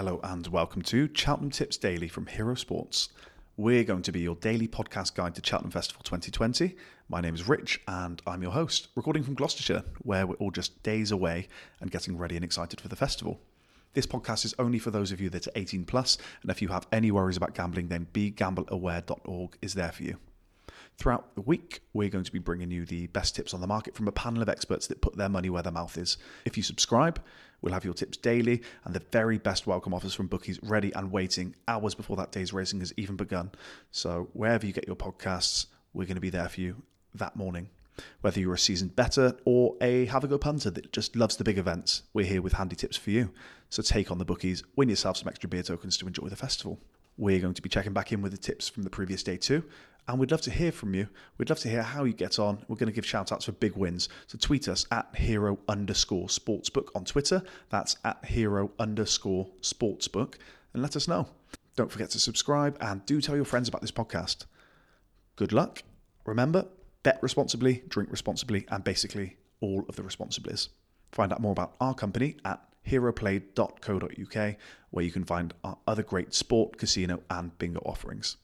Hello and welcome to Cheltenham Tips Daily from Hero Sports. We're going to be your daily podcast guide to Cheltenham Festival 2020. My name is Rich and I'm your host, recording from Gloucestershire, where we're all just days away and getting ready and excited for the festival. This podcast is only for those of you that are 18 plus, and if you have any worries about gambling, then begambleaware.org is there for you. Throughout the week, we're going to be bringing you the best tips on the market from a panel of experts that put their money where their mouth is. If you subscribe, we'll have your tips daily and the very best welcome offers from bookies ready and waiting hours before that day's racing has even begun. So, wherever you get your podcasts, we're going to be there for you that morning. Whether you're a seasoned bettor or a have a go punter that just loves the big events, we're here with handy tips for you. So take on the bookies, win yourself some extra beer tokens to enjoy the festival. We're going to be checking back in with the tips from the previous day too, and we'd love to hear from you. We'd love to hear how you get on. We're going to give shout outs for big wins. So tweet us at hero underscore sportsbook on Twitter. That's at hero underscore sportsbook. And let us know. Don't forget to subscribe and do tell your friends about this podcast. Good luck. Remember, bet responsibly, drink responsibly, and basically all of the responsibilities. Find out more about our company at heroplay.co.uk, where you can find our other great sport, casino, and bingo offerings.